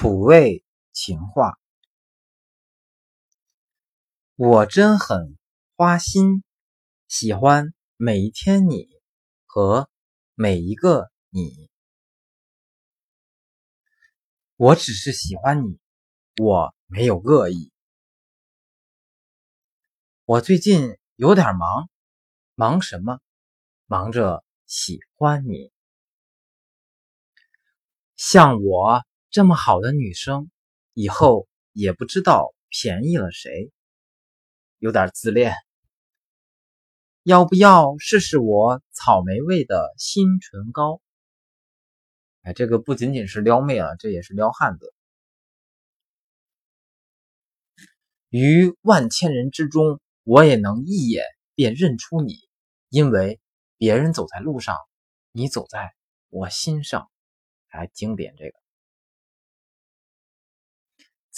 土味情话，我真很花心，喜欢每一天你和每一个你。我只是喜欢你，我没有恶意。我最近有点忙，忙什么？忙着喜欢你。像我。这么好的女生，以后也不知道便宜了谁，有点自恋。要不要试试我草莓味的新唇膏？哎，这个不仅仅是撩妹了，这也是撩汉子。于万千人之中，我也能一眼便认出你，因为别人走在路上，你走在我心上。哎，经典这个。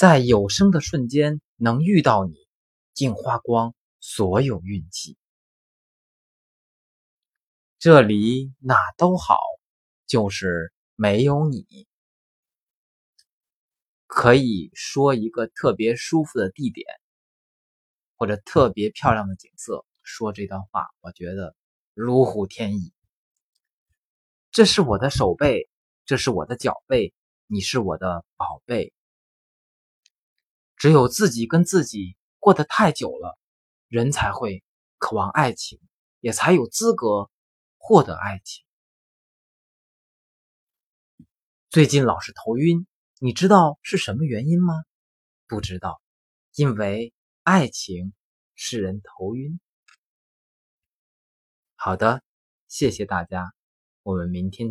在有生的瞬间能遇到你，竟花光所有运气。这里哪都好，就是没有你。可以说一个特别舒服的地点，或者特别漂亮的景色，说这段话，我觉得如虎添翼。这是我的手背，这是我的脚背，你是我的宝贝。只有自己跟自己过得太久了，人才会渴望爱情，也才有资格获得爱情。最近老是头晕，你知道是什么原因吗？不知道，因为爱情使人头晕。好的，谢谢大家，我们明天。